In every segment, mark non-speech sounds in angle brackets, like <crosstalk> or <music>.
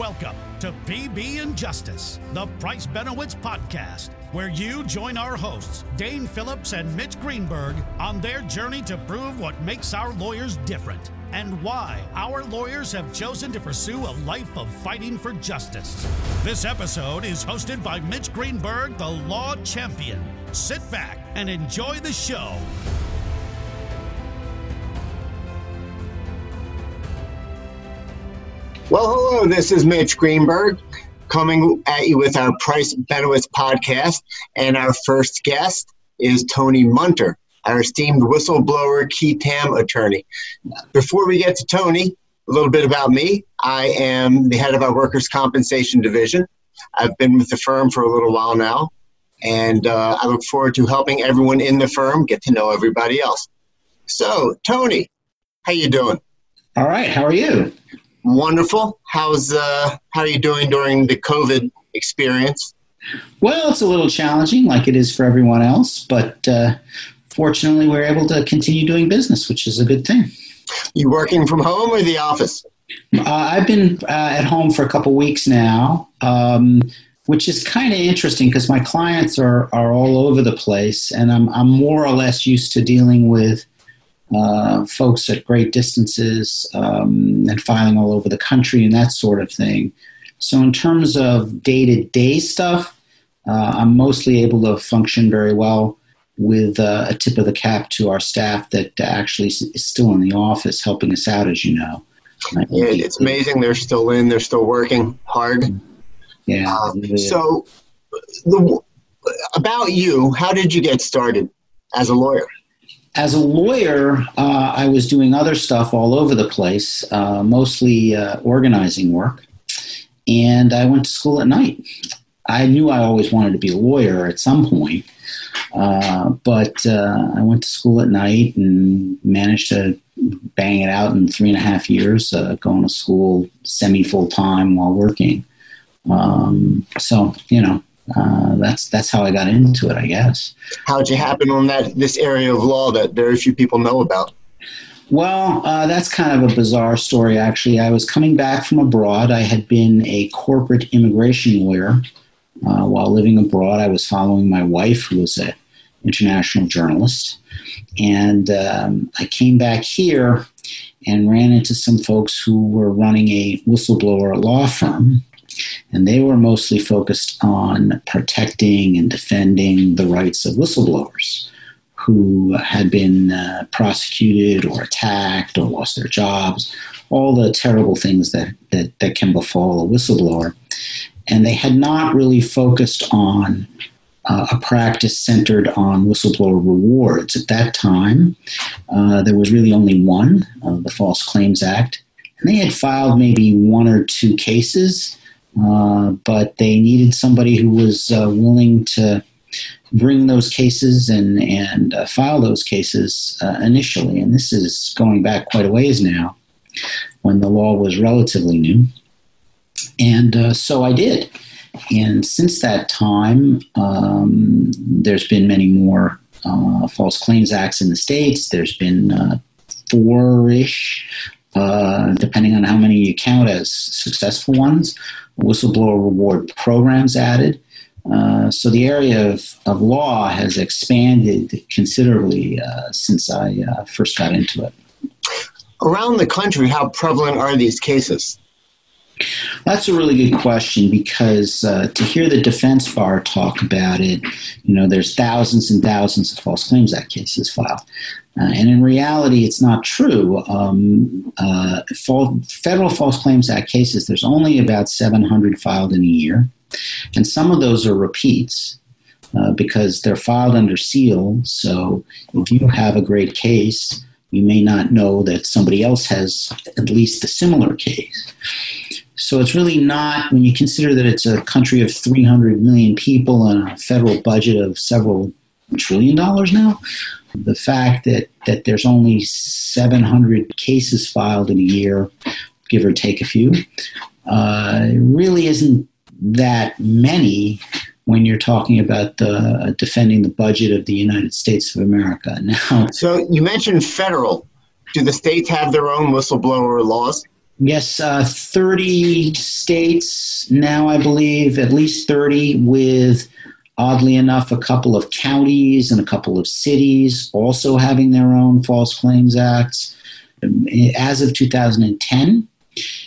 Welcome to PB and Justice, the Price Benowitz podcast, where you join our hosts, Dane Phillips and Mitch Greenberg, on their journey to prove what makes our lawyers different and why our lawyers have chosen to pursue a life of fighting for justice. This episode is hosted by Mitch Greenberg, the law champion. Sit back and enjoy the show. Well, hello, this is Mitch Greenberg coming at you with our Price Benowitz podcast. And our first guest is Tony Munter, our esteemed whistleblower qui tam attorney. Before we get to Tony, a little bit about me. I am the head of our workers' compensation division. I've been with the firm for a little while now, and uh, I look forward to helping everyone in the firm get to know everybody else. So, Tony, how you doing? All right. How are you? Wonderful. How's uh, how are you doing during the COVID experience? Well, it's a little challenging, like it is for everyone else, but uh, fortunately, we're able to continue doing business, which is a good thing. You working from home or the office? Uh, I've been uh, at home for a couple weeks now, um, which is kind of interesting because my clients are, are all over the place, and I'm, I'm more or less used to dealing with uh, folks at great distances um, and filing all over the country and that sort of thing. So, in terms of day to day stuff, uh, I'm mostly able to function very well with uh, a tip of the cap to our staff that actually is still in the office helping us out, as you know. Yeah, it's amazing they're still in, they're still working hard. Yeah. Um, so, the, about you, how did you get started as a lawyer? As a lawyer, uh, I was doing other stuff all over the place, uh, mostly uh, organizing work. And I went to school at night. I knew I always wanted to be a lawyer at some point, uh, but uh, I went to school at night and managed to bang it out in three and a half years, uh, going to school semi full time while working. Um, so, you know, uh, that's that's how I got into it, I guess. How'd you happen on that this area of law that very few people know about? Well, uh, that's kind of a bizarre story, actually. I was coming back from abroad. I had been a corporate immigration lawyer uh, while living abroad. I was following my wife, who was an international journalist, and um, I came back here and ran into some folks who were running a whistleblower law firm and they were mostly focused on protecting and defending the rights of whistleblowers who had been uh, prosecuted or attacked or lost their jobs, all the terrible things that, that, that can befall a whistleblower. And they had not really focused on uh, a practice centered on whistleblower rewards. At that time, uh, there was really only one, the False Claims Act. And they had filed maybe one or two cases uh, but they needed somebody who was uh, willing to bring those cases and and uh, file those cases uh, initially. And this is going back quite a ways now, when the law was relatively new. And uh, so I did. And since that time, um, there's been many more false claims acts in the states. There's been four-ish uh, depending on how many you count as successful ones whistleblower reward programs added. Uh, so the area of, of law has expanded considerably uh, since I uh, first got into it. Around the country, how prevalent are these cases? That's a really good question because uh, to hear the defense bar talk about it, you know, there's thousands and thousands of False Claims Act cases filed. Uh, and in reality, it's not true. Um, uh, federal False Claims Act cases, there's only about 700 filed in a year. And some of those are repeats. Uh, because they're filed under seal. So if you have a great case, you may not know that somebody else has at least a similar case. So it's really not, when you consider that it's a country of 300 million people and a federal budget of several trillion dollars now, the fact that, that there's only 700 cases filed in a year, give or take a few, uh, really isn't that many when you're talking about the, defending the budget of the United States of America. <laughs> Now, so you mentioned federal. Do the states have their own whistleblower laws? Yes, uh, 30 states now, I believe, at least 30, with oddly enough, a couple of counties and a couple of cities also having their own False Claims Acts. As of 2010,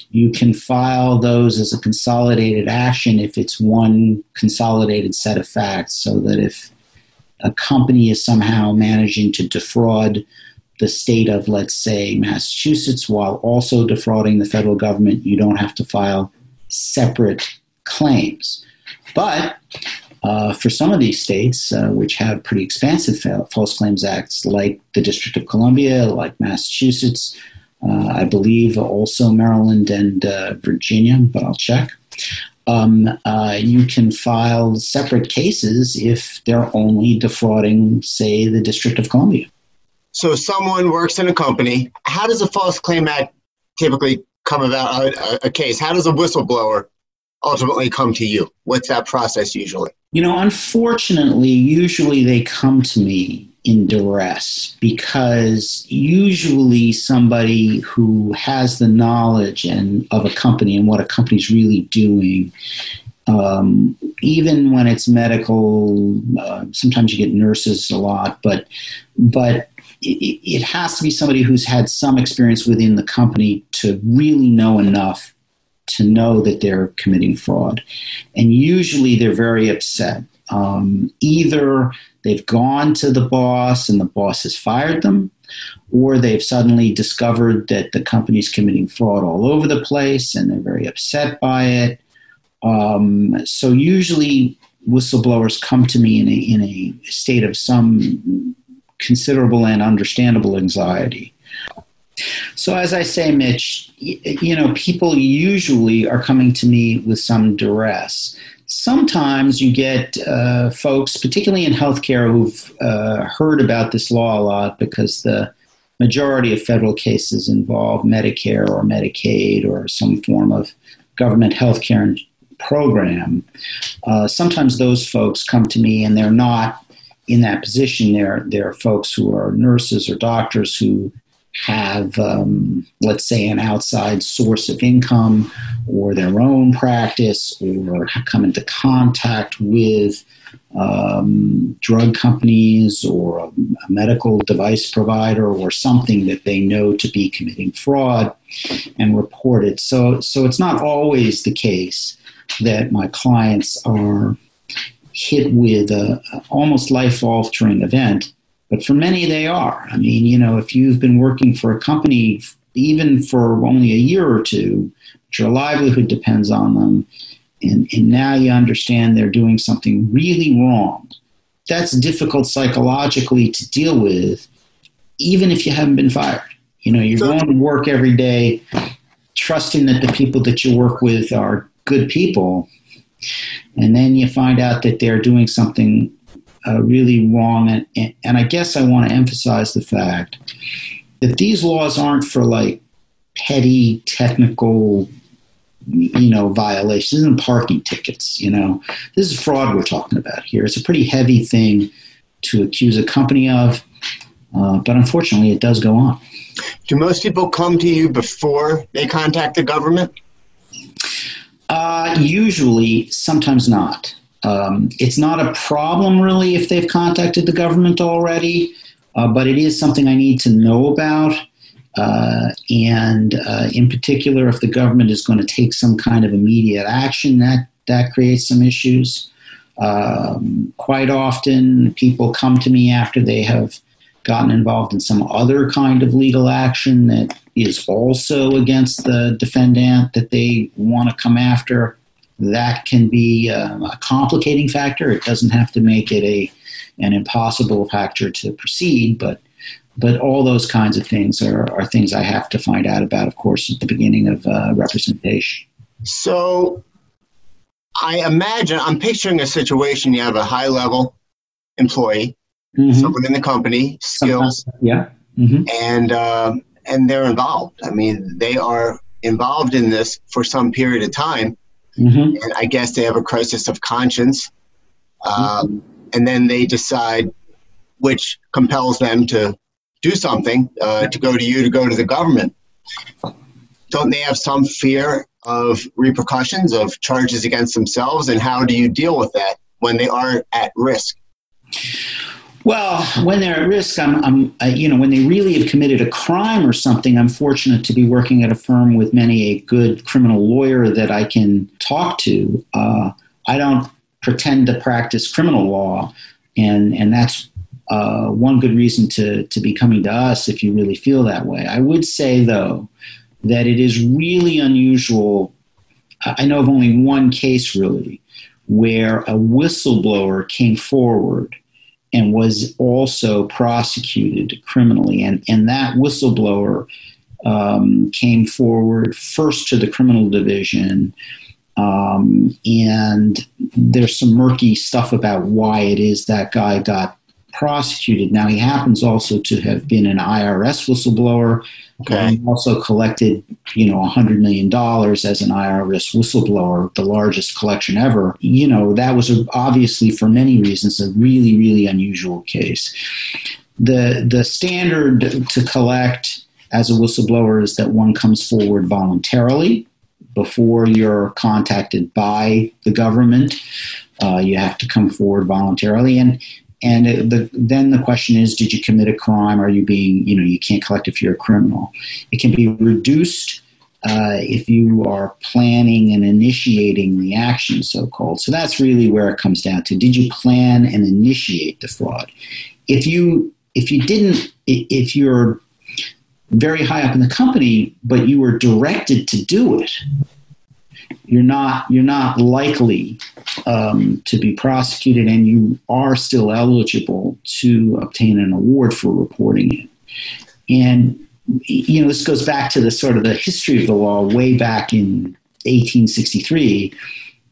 you can file those as a consolidated action if it's one consolidated set of facts, so that if a company is somehow managing to defraud the state of, let's say, Massachusetts, while also defrauding the federal government, you don't have to file separate claims. But uh, for some of these states, uh, which have pretty expansive false claims acts, like the District of Columbia, like Massachusetts, uh, I believe also Maryland and uh, Virginia, but I'll check. Um, uh, you can file separate cases if they're only defrauding, say, the District of Columbia. So, someone works in a company. How does a false claim act typically come about? A, a case. How does a whistleblower ultimately come to you? What's that process usually? You know, unfortunately, usually they come to me in duress because usually somebody who has the knowledge and of a company and what a company's really doing um, even when it's medical uh, sometimes you get nurses a lot but but it, it has to be somebody who's had some experience within the company to really know enough to know that they're committing fraud and usually they're very upset um, either they've gone to the boss and the boss has fired them, or they've suddenly discovered that the company's committing fraud all over the place and they're very upset by it. Um, so usually whistleblowers come to me in a, in a state of some considerable and understandable anxiety. So, as I say, Mitch, you know, people usually are coming to me with some duress sometimes you get uh, folks, particularly in healthcare, who've uh, heard about this law a lot because the majority of federal cases involve Medicare or Medicaid or some form of government healthcare program. Uh, sometimes those folks come to me and they're not in that position. They're, they're folks who are nurses or doctors who have, um, let's say, an outside source of income or their own practice or come into contact with um, drug companies or a, a, medical device provider or something that they know to be committing fraud and report it. So, so it's not always the case that my clients are hit with a, a almost life altering event but for many, they are. I mean, you know, if you've been working for a company even for only a year or two, but your livelihood depends on them, and, and now you understand they're doing something really wrong, that's difficult psychologically to deal with, even if you haven't been fired. You know, you're going to work every day trusting that the people that you work with are good people, and then you find out that they're doing something uh, really wrong. And, and I guess I want to emphasize the fact that these laws aren't for like petty technical you know violations. And parking tickets you know. This is fraud we're talking about here. It's a pretty heavy thing to accuse a company of uh, but unfortunately it does go on. Do most people come to you before they contact the government? Uh, usually sometimes not um, it's not a problem really if they've contacted the government already, uh, but it is something I need to know about. Uh, and uh, in particular, if the government is going to take some kind of immediate action, that that creates some issues. Um, quite often, people come to me after they have gotten involved in some other kind of legal action that is also against the defendant that they want to come after that can be um, a complicating factor. It doesn't have to make it a an impossible factor to proceed, but but all those kinds of things are, are things I have to find out about, of course, at the beginning of uh, representation. So I imagine I'm picturing a situation you have a high level employee, mm-hmm. someone in the company, skills, Sometimes, yeah, mm-hmm. and uh, and they're involved. I mean, they are involved in this for some period of time Mm-hmm. And I guess they have a crisis of conscience. Um, mm-hmm. And then they decide which compels them to do something, uh, to go to you, to go to the government. don't they have some fear of repercussions of charges against themselves? And how do you deal with that when they are at risk? Well, when they're at risk, I'm, I'm uh, you know, when they really have committed a crime or something, I'm fortunate to be working at a firm with many a good criminal lawyer that I can talk to. Uh, I don't pretend to practice criminal law, and and that's uh, one good reason to to be coming to us if you really feel that way. I would say though that it is really unusual. I know of only one case really where a whistleblower came forward and was also prosecuted criminally. And, and that whistleblower um, came forward first to the criminal division. Um, and there's some murky stuff about why it is that guy got prosecuted. Now, he happens also to have been an IRS whistleblower Okay. also collected, you know, $100 million as an IRS whistleblower, the largest collection ever. You know, that was a, obviously, for many reasons, a really, really unusual case. The, the standard to collect as a whistleblower is that one comes forward voluntarily before you're contacted by the government. Uh, you have to come forward voluntarily. And and it, the, then the question is, did you commit a crime? Are you being, you know, you can't collect if you're a criminal. It can be reduced uh, if you are planning and initiating the action, so called. So that's really where it comes down to: Did you plan and initiate the fraud? If you if you didn't, if you're very high up in the company, but you were directed to do it, you're not you're not likely um, to be prosecuted, and you are still eligible to obtain an award for reporting it. And you know this goes back to the sort of the history of the law way back in 1863.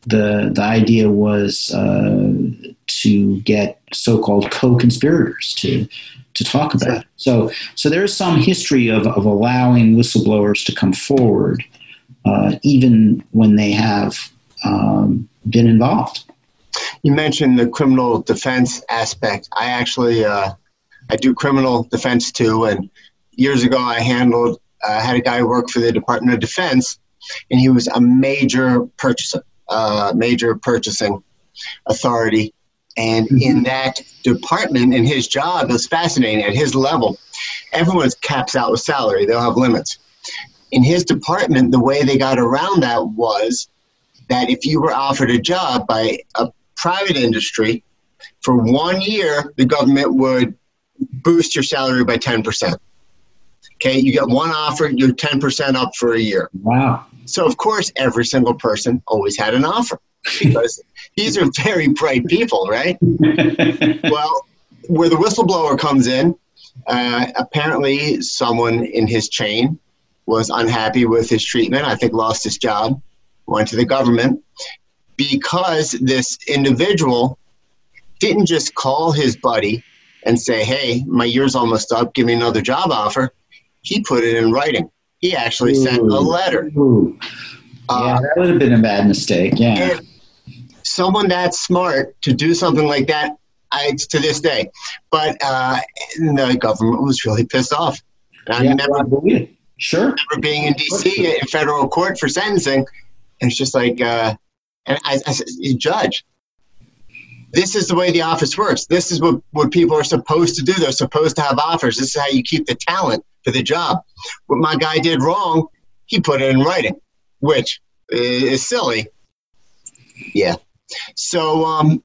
The the idea was uh, to get so-called co-conspirators to to talk about. It. So so there is some history of, of allowing whistleblowers to come forward uh, even when they have um, been involved. You mentioned the criminal defense aspect. I actually uh, I do criminal defense too, and years ago I handled uh, had a guy work for the Department of Defense, and he was a major purchaser, uh, major purchasing authority. And mm-hmm. in that department, in his job, it was fascinating. At his level, everyone's caps out with salary; they'll have limits in his department, the way they got around that was that if you were offered a job by a private industry, for one year, the government would boost your salary by 10%. Okay, you get one offer, you're 10% up for a year. Wow. So, of course, every single person always had an offer because <laughs> these are very bright people, right? <laughs> well, where the whistleblower comes in, uh, apparently someone in his chain was unhappy with his treatment, I think lost his job, went to the government because this individual didn't just call his buddy and say, Hey, my year's almost up, give me another job offer. He put it in writing. He actually Ooh. sent a letter. Ooh. Uh, yeah, that would have been a bad mistake. Yeah. someone that smart to do something like that, I, to this day. But uh, the government was really pissed off. I yeah, never, Sure. I remember being in D.C. in federal court for sentencing, and it's just like, uh, and I, I said, judge, this is the way the office works. This is what, what people are supposed to do. They're supposed to have offers. This is how you keep the talent for the job. What my guy did wrong, he put it in writing, which is silly. Yeah. So, um,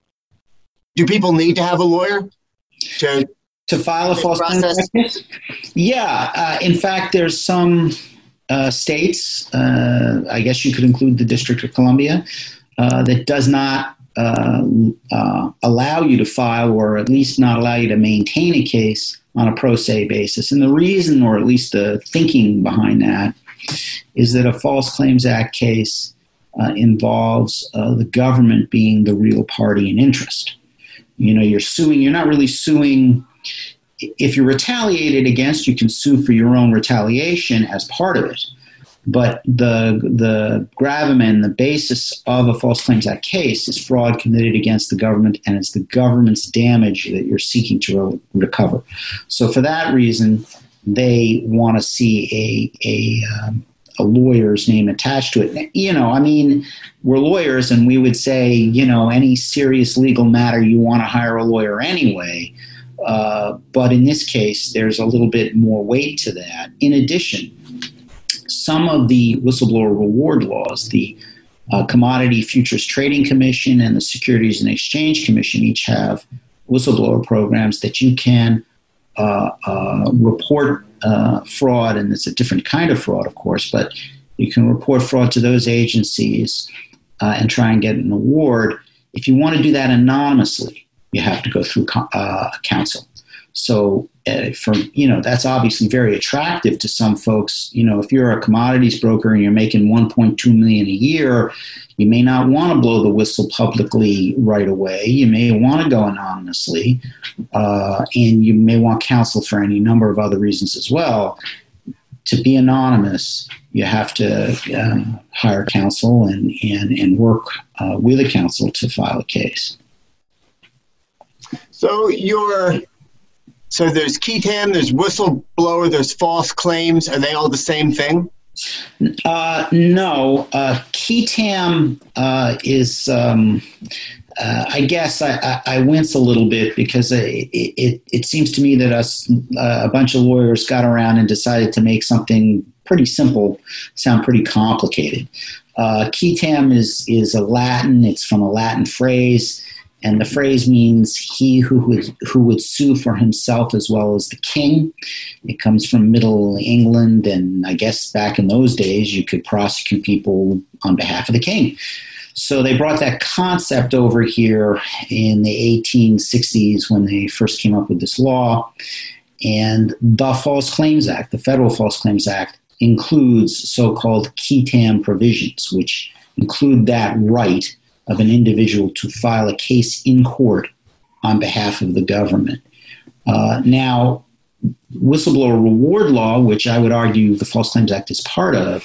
do people need to have a lawyer to to file a false claim case? Yeah, uh, in fact, there's some uh, states, uh, I guess you could include the District of Columbia, uh, that does not uh, uh, allow you to file or at least not allow you to maintain a case on a pro se basis. And the reason, or at least the thinking behind that, is that a False Claims Act case involves the government being the real party in interest. You know, you're suing, you're not really suing if you're retaliated against, you can sue for your own retaliation as part of it. But the the gravamen, the basis of a False Claims Act case is fraud committed against the government, and it's the government's damage that you're seeking to re- recover. So for that reason, they want to see a a, um, a lawyer's name attached to it. You know, I mean, we're lawyers and we would say, you know, any serious legal matter, you want to hire a lawyer anyway. Uh, but in this case, there's a little bit more weight to that. In addition, some of the whistleblower reward laws, the uh, Commodity Futures Trading Commission and the Securities and Exchange Commission each have whistleblower programs that you can uh, uh, report uh, fraud, and it's a different kind of fraud, of course, but you can report fraud to those agencies uh, and try and get an award. If you want to do that anonymously, you have to go through uh, counsel. So uh, for you know that's obviously very attractive to some folks. You know, if you're a commodities broker and you're making 1.2 million a year, you may not want to blow the whistle publicly right away. You may want to go anonymously, uh, and you may want counsel for any number of other reasons as well. To be anonymous, you have to uh, hire counsel and and and work uh, with a counsel to file a case. So your so there's qui tam, there's whistleblower, there's false claims. Are they all the same thing? Uh, no, uh, qui uh, is. Um, uh, I guess I, I, I, wince a little bit because it, it, it seems to me that us uh, a bunch of lawyers got around and decided to make something pretty simple sound pretty complicated. Uh, qui is is a Latin. It's from a Latin phrase and the phrase means he who would, who would sue for himself as well as the king. It comes from Middle England, and I guess back in those days, you could prosecute people on behalf of the king. So they brought that concept over here in the 1860s when they first came up with this law. And the False Claims Act, the Federal False Claims Act, includes so called qui tam provisions, which include that right of an individual to file a case in court on behalf of the government. Uh, now, whistleblower reward law, which I would argue the False Claims Act is part of,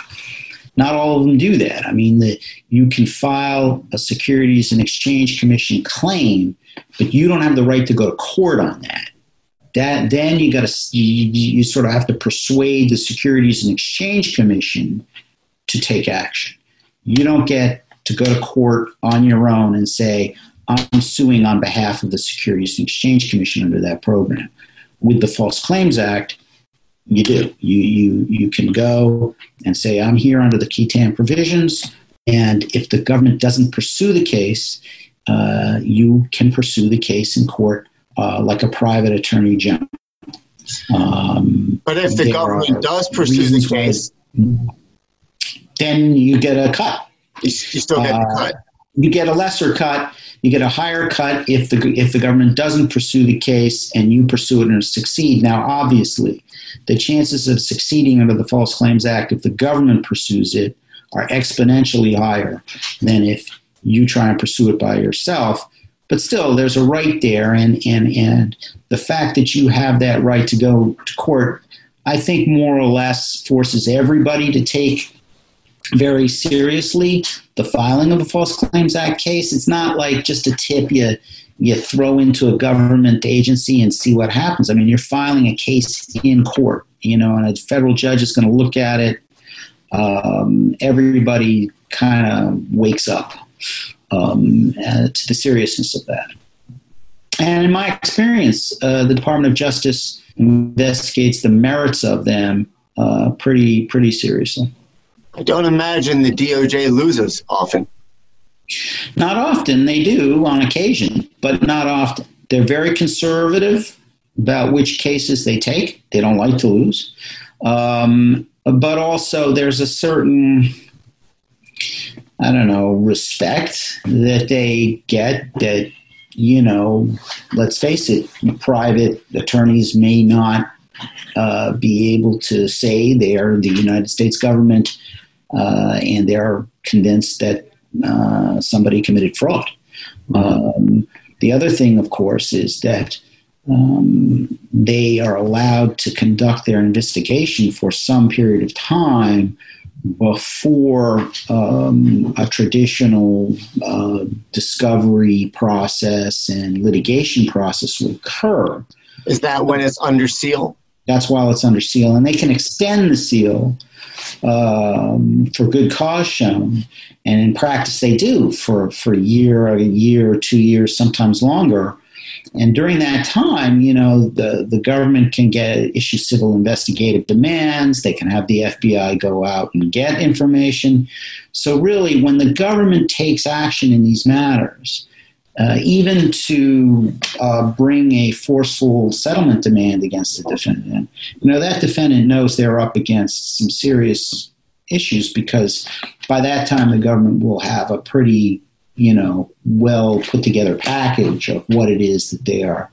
not all of them do that. I mean, the, you can file a Securities and Exchange Commission claim, but you don't have the right to go to court on that. That then you got to you, you sort of have to persuade the Securities and Exchange Commission to take action. You don't get to go to court on your own and say, I'm suing on behalf of the Securities and Exchange Commission under that program. With the False Claims Act, you do. You, you, you can go and say, I'm here under the tam provisions. And if the government doesn't pursue the case, uh, you can pursue the case in court uh, like a private attorney general. Um, but if the government does pursue the case, then you get a cut. You, still get uh, cut. You get a lesser cut. You get a higher cut if the if the government doesn't pursue the case and you pursue it and succeed. Now, obviously, the chances of succeeding under the False Claims Act if the government pursues it are exponentially higher than if you try and pursue it by yourself. But still, there's a right there, and and and the fact that you have that right to go to court, I think, more or less forces everybody to take very seriously the filing of a False Claims Act case. It's not like just a tip you you throw into a government agency and see what happens. I mean, you're filing a case in court, you know, and a federal judge is going to look at it. Um, everybody kind of wakes up um, uh, to the seriousness of that. And in my experience, uh, the Department of Justice investigates the merits of them uh, pretty pretty seriously. I don't imagine the DOJ loses often. Not often. They do on occasion, but not often. They're very conservative about which cases they take. They don't like to lose. Um, but also, there's a certain, I don't know, respect that they get that, you know, let's face it, private attorneys may not uh, be able to say they are the United States government uh, and they're convinced that uh, somebody committed fraud. Um, the other thing, of course, is that um, they are allowed to conduct their investigation for some period of time before um, a traditional uh, discovery process and litigation process will occur. Is that when it's under seal? That's while it's under seal, and they can extend the seal um, for good cause shown, and in practice they do for for a year, a year, or two years, sometimes longer. And during that time, you know, the, the government can get issue civil investigative demands. They can have the FBI go out and get information. So really, when the government takes action in these matters, uh, even to uh, bring a forceful settlement demand against the defendant, you know, that defendant knows they're up against some serious issues because by that time the government will have a pretty you know, well put together package of what it is that they are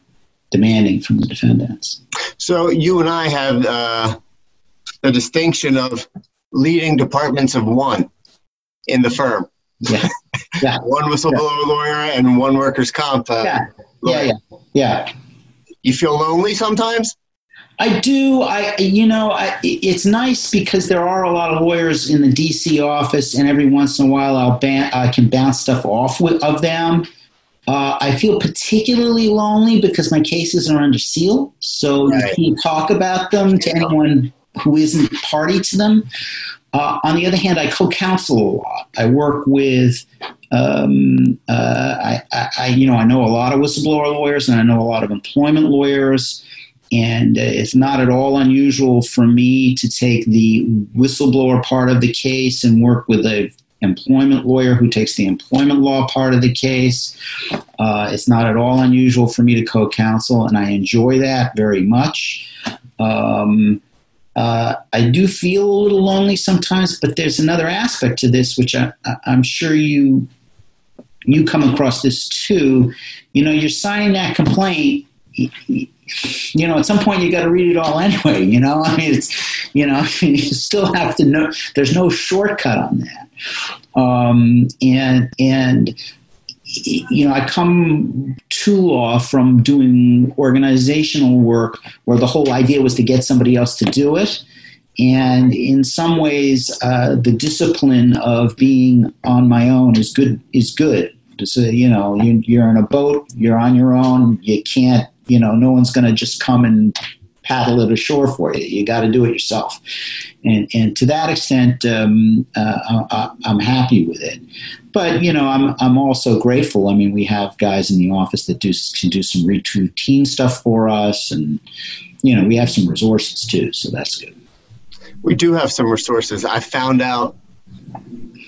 demanding from the defendants. So you and I have uh, the distinction of leading departments of one in the firm. Yeah. <laughs> yeah. one whistleblower yeah. lawyer and one workers' comp. Uh, yeah. yeah. Yeah. Yeah. You feel lonely sometimes? I do. I, you know, I, it's nice because there are a lot of lawyers in the DC office, and every once in a while, I'll ban- I can bounce stuff off with, of them. Uh, I feel particularly lonely because my cases are under seal, so right. you can't talk about them to anyone who isn't party to them. Uh, on the other hand, I co-counsel a lot. I work with, um, uh, I, I, I, you know, I know a lot of whistleblower lawyers, and I know a lot of employment lawyers. And uh, it's not at all unusual for me to take the whistleblower part of the case and work with a employment lawyer who takes the employment law part of the case. Uh, it's not at all unusual for me to co-counsel, and I enjoy that very much. Um, uh, I do feel a little lonely sometimes, but there's another aspect to this, which I, am sure you you come across this too. You know, you're signing that complaint you know, at some point you got to read it all anyway. You know, <laughs> I mean, it's you know, <laughs> you still have to know. There's no shortcut on that, um, and and you know, I come to law from doing organizational work where the whole idea was to get somebody else to do it. And in some ways, uh, the discipline of being on my own is good. Is good. Say, you know, you, you're in a boat, you're on your own. You can't you know, no one's going to just come and paddle it ashore for you. You got to do it yourself. And, and to that extent, um, uh, I, am happy with it. But, you know, I'm, I'm also grateful. I mean, we have guys in the office that do, can do some routine stuff for us. And, you know, we have some resources too. So that's good. We do have some resources. I found out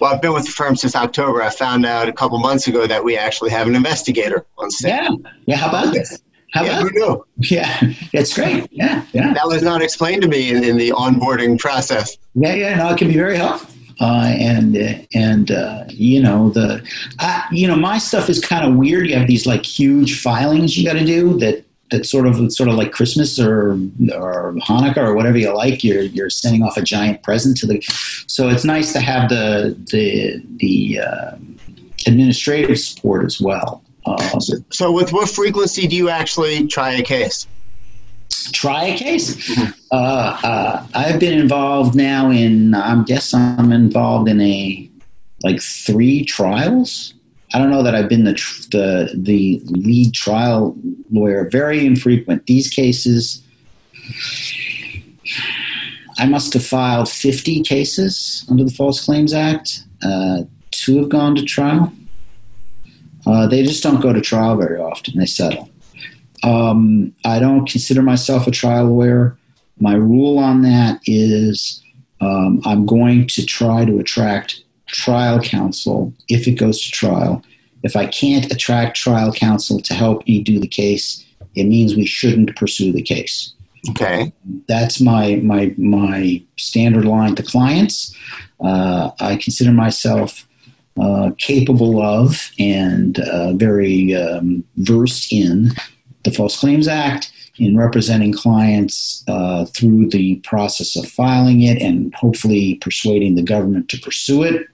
well, I've been with the firm since October. I found out a couple months ago that we actually have an investigator on staff. Yeah, yeah. How about this? How yeah, who <laughs> knew? Yeah, it's great. Yeah, yeah. That was not explained to me in, in the onboarding process. Yeah, yeah. No, it can be very helpful. Uh, and and uh, you know the I, you know my stuff is kind of weird. You have these like huge filings you got to do that that sort of sort of like Christmas or or Hanukkah or whatever you like. You're you're sending off a giant present to the. So it's nice to have the the the uh, administrative support as well. So, with what frequency do you actually try a case? Try a case. Uh, uh, I've been involved now in. I guess I'm involved in a like three trials. I don't know that I've been the the the lead trial lawyer. Very infrequent. These cases, I must have filed 50 cases under the False Claims Act. Uh, two have gone to trial. Uh, they just don't go to trial very often. They settle. Um, I don't consider myself a trial lawyer. My rule on that is um, I'm going to try to attract trial counsel if it goes to trial. If I can't attract trial counsel to help me do the case, it means we shouldn't pursue the case. Okay. That's my my my standard line to clients. Uh, I consider myself uh, capable of and uh, very um, versed in the False Claims Act, in representing clients uh, through the process of filing it and hopefully persuading the government to pursue it,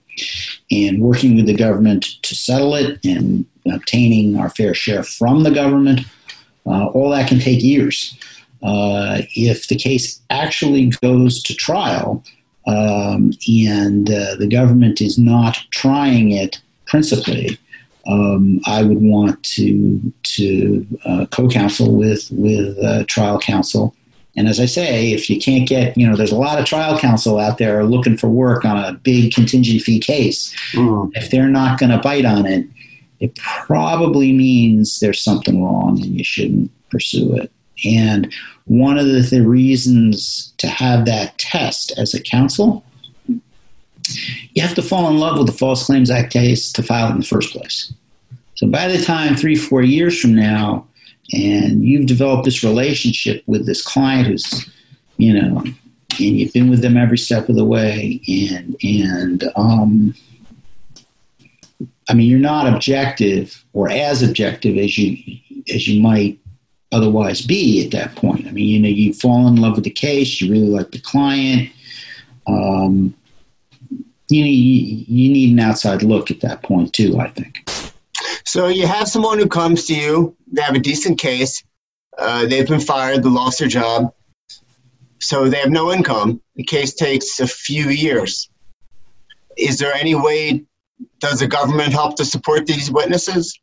and working with the government to settle it and obtaining our fair share from the government. Uh, all that can take years. Uh, if the case actually goes to trial, um, and uh, the government is not trying it principally, um, I would want to to uh, co-counsel with with uh, trial counsel And as I say, if you can't get, you know, there's a lot of trial counsel out there looking for work on a big contingent fee case. Mm. If they're not going to bite on it, it probably means there's something wrong and you shouldn't pursue it. And one of the, the reasons to have that test as a counsel, you have to fall in love with the False Claims Act case to file it in the first place. So by the time three, four years from now, and you've developed this relationship with this client who's, you know, and you've been with them every step of the way, and and um, I mean, you're not objective or as objective as you as you might otherwise be at that point. I mean, you know, you fall in love with the case, you really like the client. Um, you need you need an outside look at that point too. I think. So you have someone who comes to you, they have a decent case, uh, they've been fired, they lost their job, so they have no income. The case takes a few years. Is there any way, does the government help to support these witnesses?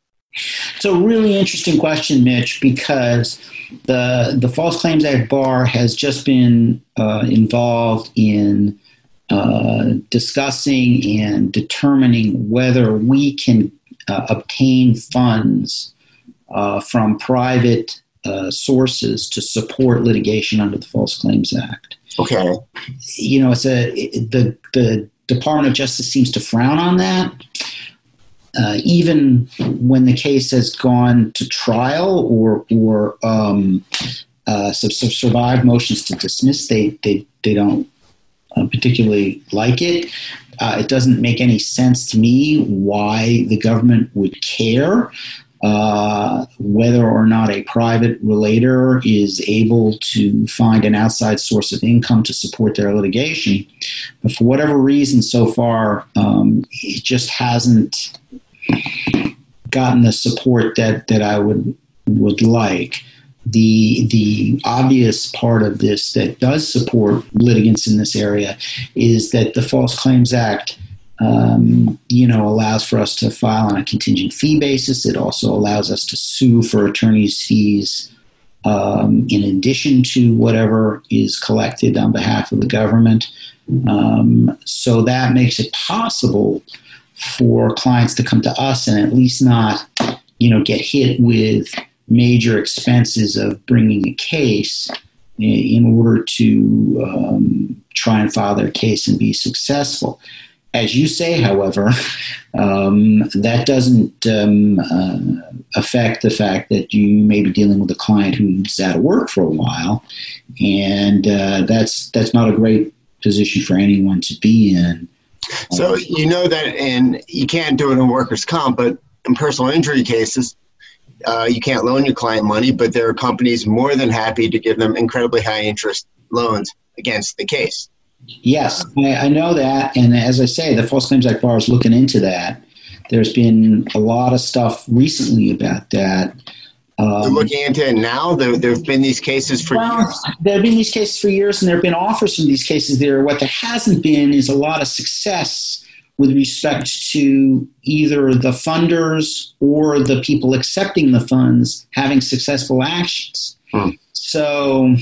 It's a really interesting question, Mitch, because the the False Claims Act bar has just been uh, involved in uh, discussing and determining whether we can uh, obtain funds uh, from private uh, sources to support litigation under the False Claims Act. Okay. You know, it's a the the Department of Justice seems to frown on that. Uh, even when the case has gone to trial or or um, uh, survive motions to dismiss, they they they don't uh, particularly like it. Uh, it doesn't make any sense to me why the government would care uh, whether or not a private relator is able to find an outside source of income to support their litigation. But for whatever reason, so far, um, it just hasn't gotten the support that, that I would would like the the obvious part of this that does support litigants in this area is that the False Claims Act, um, you know, allows for us to file on a contingent fee basis. It also allows us to sue for attorneys' fees um, in addition to whatever is collected on behalf of the government. Um, so that makes it possible for clients to come to us and at least not, you know, get hit with major expenses of bringing a case in order to um, try and file their case and be successful. As you say, however, <laughs> um, that doesn't um, uh, affect the fact that you may be dealing with a client who's out of work for a while, and uh, that's that's not a great position for anyone to be in. So you know that, and you can't do it in workers' comp, but in personal injury cases, uh, you can't loan your client money, but there are companies more than happy to give them incredibly high interest loans against the case. Yes, I, know that. And as I say, the False Claims Act bar is looking into that. There's been a lot of stuff recently about that. Um, looking into it now. There, there have been these cases for well, years. There have been these cases for years, and there have been offers from these cases there. What there hasn't been is a lot of success with respect to either the funders or the people accepting the funds having successful actions. Hmm. So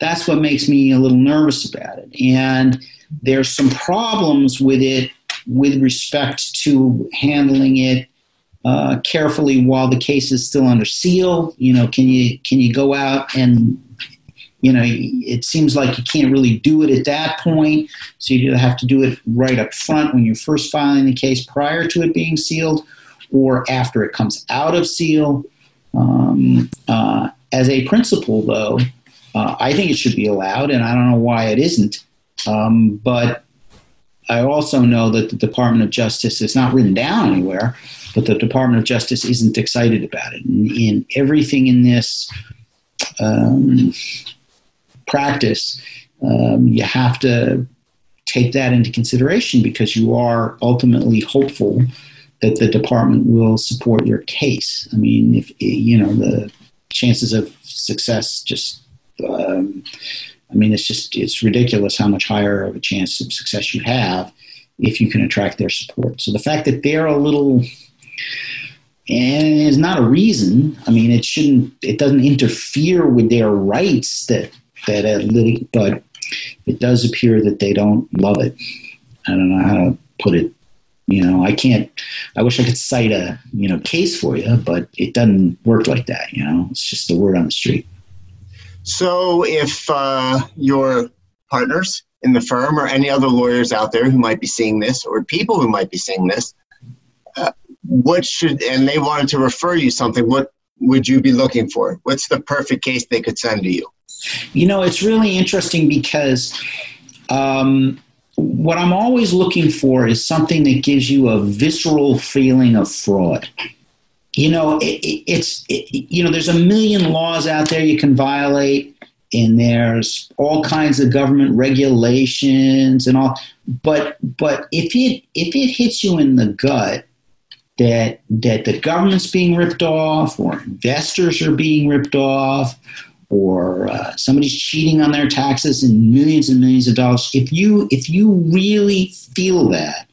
that's what makes me a little nervous about it. And there's some problems with it with respect to handling it uh, carefully while the case is still under seal. You know, can you can you go out and you know, it seems like you can't really do it at that point. So you have to do it right up front when you're first filing the case prior to it being sealed or after it comes out of seal. Um, uh, as a principle, though, uh, I think it should be allowed, and I don't know why it isn't. Um, but I also know that the Department of Justice is not written down anywhere, but the Department of Justice isn't excited about it. And, and everything in this um, practice, um, you have to take that into consideration because you are ultimately hopeful that the department will support your case. I mean, if you know the chances of success just um, I mean, it's just it's ridiculous how much higher of a chance of success you have if you can attract their support. So the fact that they're a little and it's not a reason. I mean, it shouldn't. It doesn't interfere with their rights that that uh, but it does appear that they don't love it. I don't know how to put it. You know, I can't. I wish I could cite a you know case for you, but it doesn't work like that. You know, it's just the word on the street. So, if uh, your partners in the firm or any other lawyers out there who might be seeing this, or people who might be seeing this, uh, what should and they wanted to refer you something, what would you be looking for? What's the perfect case they could send to you? You know, it's really interesting because um, what I'm always looking for is something that gives you a visceral feeling of fraud. You know, it, it, it's it, you know, there's a million laws out there you can violate, and there's all kinds of government regulations and all. But but if it if it hits you in the gut that that the government's being ripped off, or investors are being ripped off, or uh, somebody's cheating on their taxes and millions and millions of dollars. If you if you really feel that,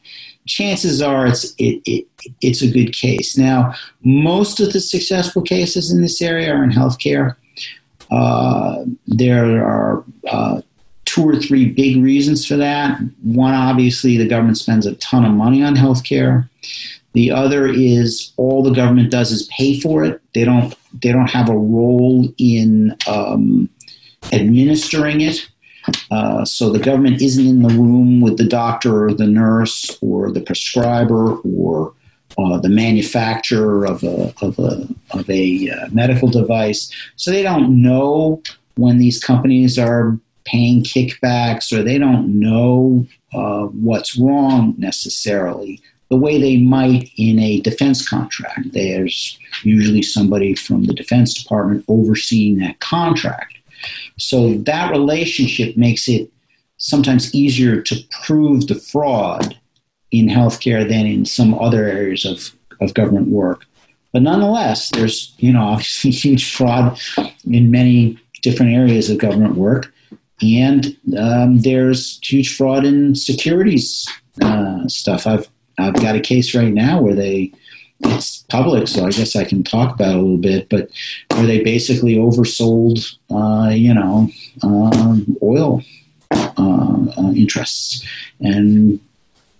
chances are it's it, it, it's a good case. Now, most of the successful cases in this area are in healthcare. Uh, there are uh, two or three big reasons for that. One, obviously, the government spends a ton of money on healthcare. The other is all the government does is pay for it. They don't they don't have a role in um, administering it. Uh, so the government isn't in the room with the doctor or the nurse or the prescriber or uh, the manufacturer of a of a of a uh, medical device. So they don't know when these companies are paying kickbacks or they don't know uh, what's wrong necessarily the way they might in a defense contract. There's usually somebody from the Defense Department overseeing that contract. So that relationship makes it sometimes easier to prove the fraud in healthcare than in some other areas of, of government work. But nonetheless, there's you know <laughs> obviously huge fraud in many different areas of government work, and um, there's huge fraud in securities uh, stuff. I've I've got a case right now where they it's public, so I guess I can talk about a little bit, but where they basically oversold, uh, you know, uh, oil uh, uh, interests, and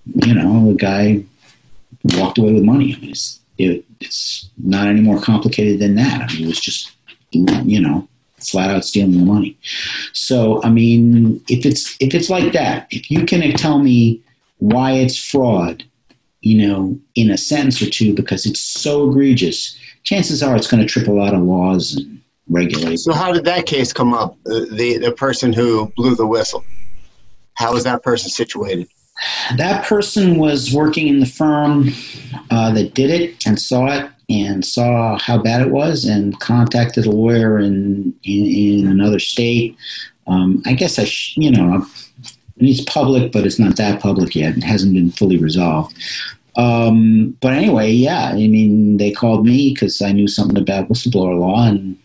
you know, the guy walked away with money. I mean, it's, it, it's not any more complicated than that. I mean, it was just, you know, flat out stealing the money. So, I mean, if it's if it's like that, if you can tell me why it's fraud you know, in a sentence or two because it's so egregious, chances are it's going to trip a lot of laws and regulations. So, how did that case come up? The, the person who blew the whistle. How was that person situated? That person was working in the firm uh, that did it and saw it and saw how bad it was and contacted a lawyer in in, in another state. Um, I guess I, sh- you know, it's public, but it's not that public yet. It hasn't been fully resolved. Um, but anyway, yeah, I mean, they called me because I knew something about whistleblower law and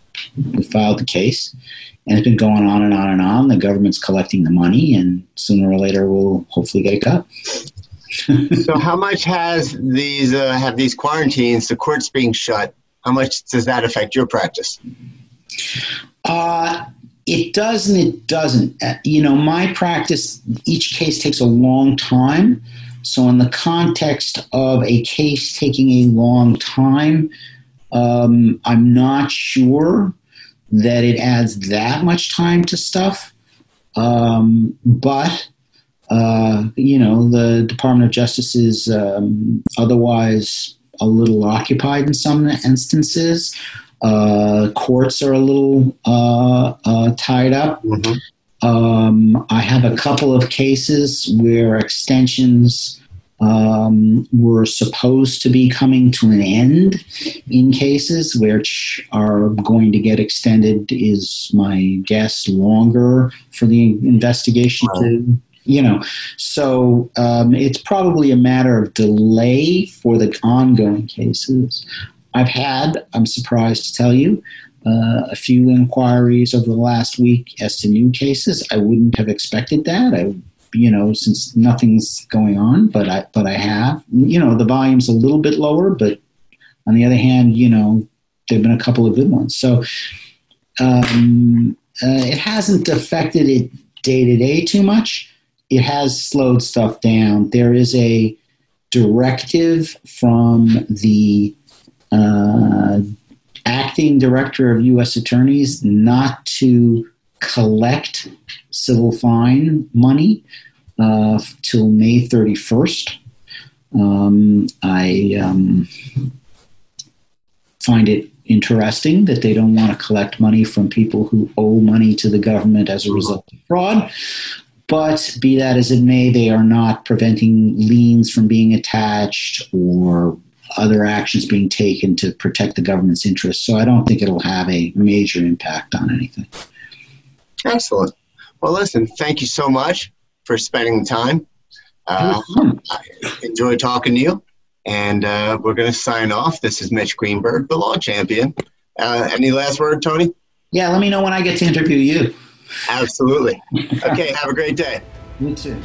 we filed the case. And it's been going on and on and on. The government's collecting the money, and sooner or later we'll hopefully get it cut. <laughs> so, how much has these uh, have these quarantines, the courts being shut? How much does that affect your practice? Uh, it does and it doesn't. Uh, you know, my practice, each case takes a long time. So, in the context of a case taking a long time, um, I'm not sure that it adds that much time to stuff. Um, but, uh, you know, the Department of Justice is um, otherwise a little occupied in some instances. Uh, courts are a little uh, uh, tied up. Mm-hmm. Um, I have a couple of cases where extensions um, were supposed to be coming to an end in cases which are going to get extended, is my guess, longer for the investigation wow. to you know so um, it's probably a matter of delay for the ongoing cases I've had, I'm surprised to tell you, uh, a few inquiries over the last week as to new cases. I wouldn't have expected that. I, you know, since nothing's going on, but I, but I have. You know, the volume's a little bit lower, but on the other hand, you know, there've been a couple of good ones. So, um, uh, it hasn't affected it day to day too much. It has slowed stuff down. There is a directive from the uh, acting director of U.S. attorneys not to collect civil fine money uh, till May 31st. Um, I um, find it interesting that they don't want to collect money from people who owe money to the government as a result of fraud. But be that as it may, they are not preventing liens from being attached or other actions being taken to protect the government's interests. So I don't think it'll have a major impact on anything. Excellent. Well, listen, thank you so much for spending the time. Uh, I enjoy talking to you. And uh, we're going to sign off. This is Mitch Greenberg, the law champion. Uh, any last word, Tony? Yeah, let me know when I get to interview you. Absolutely. Okay, have a great day. You too.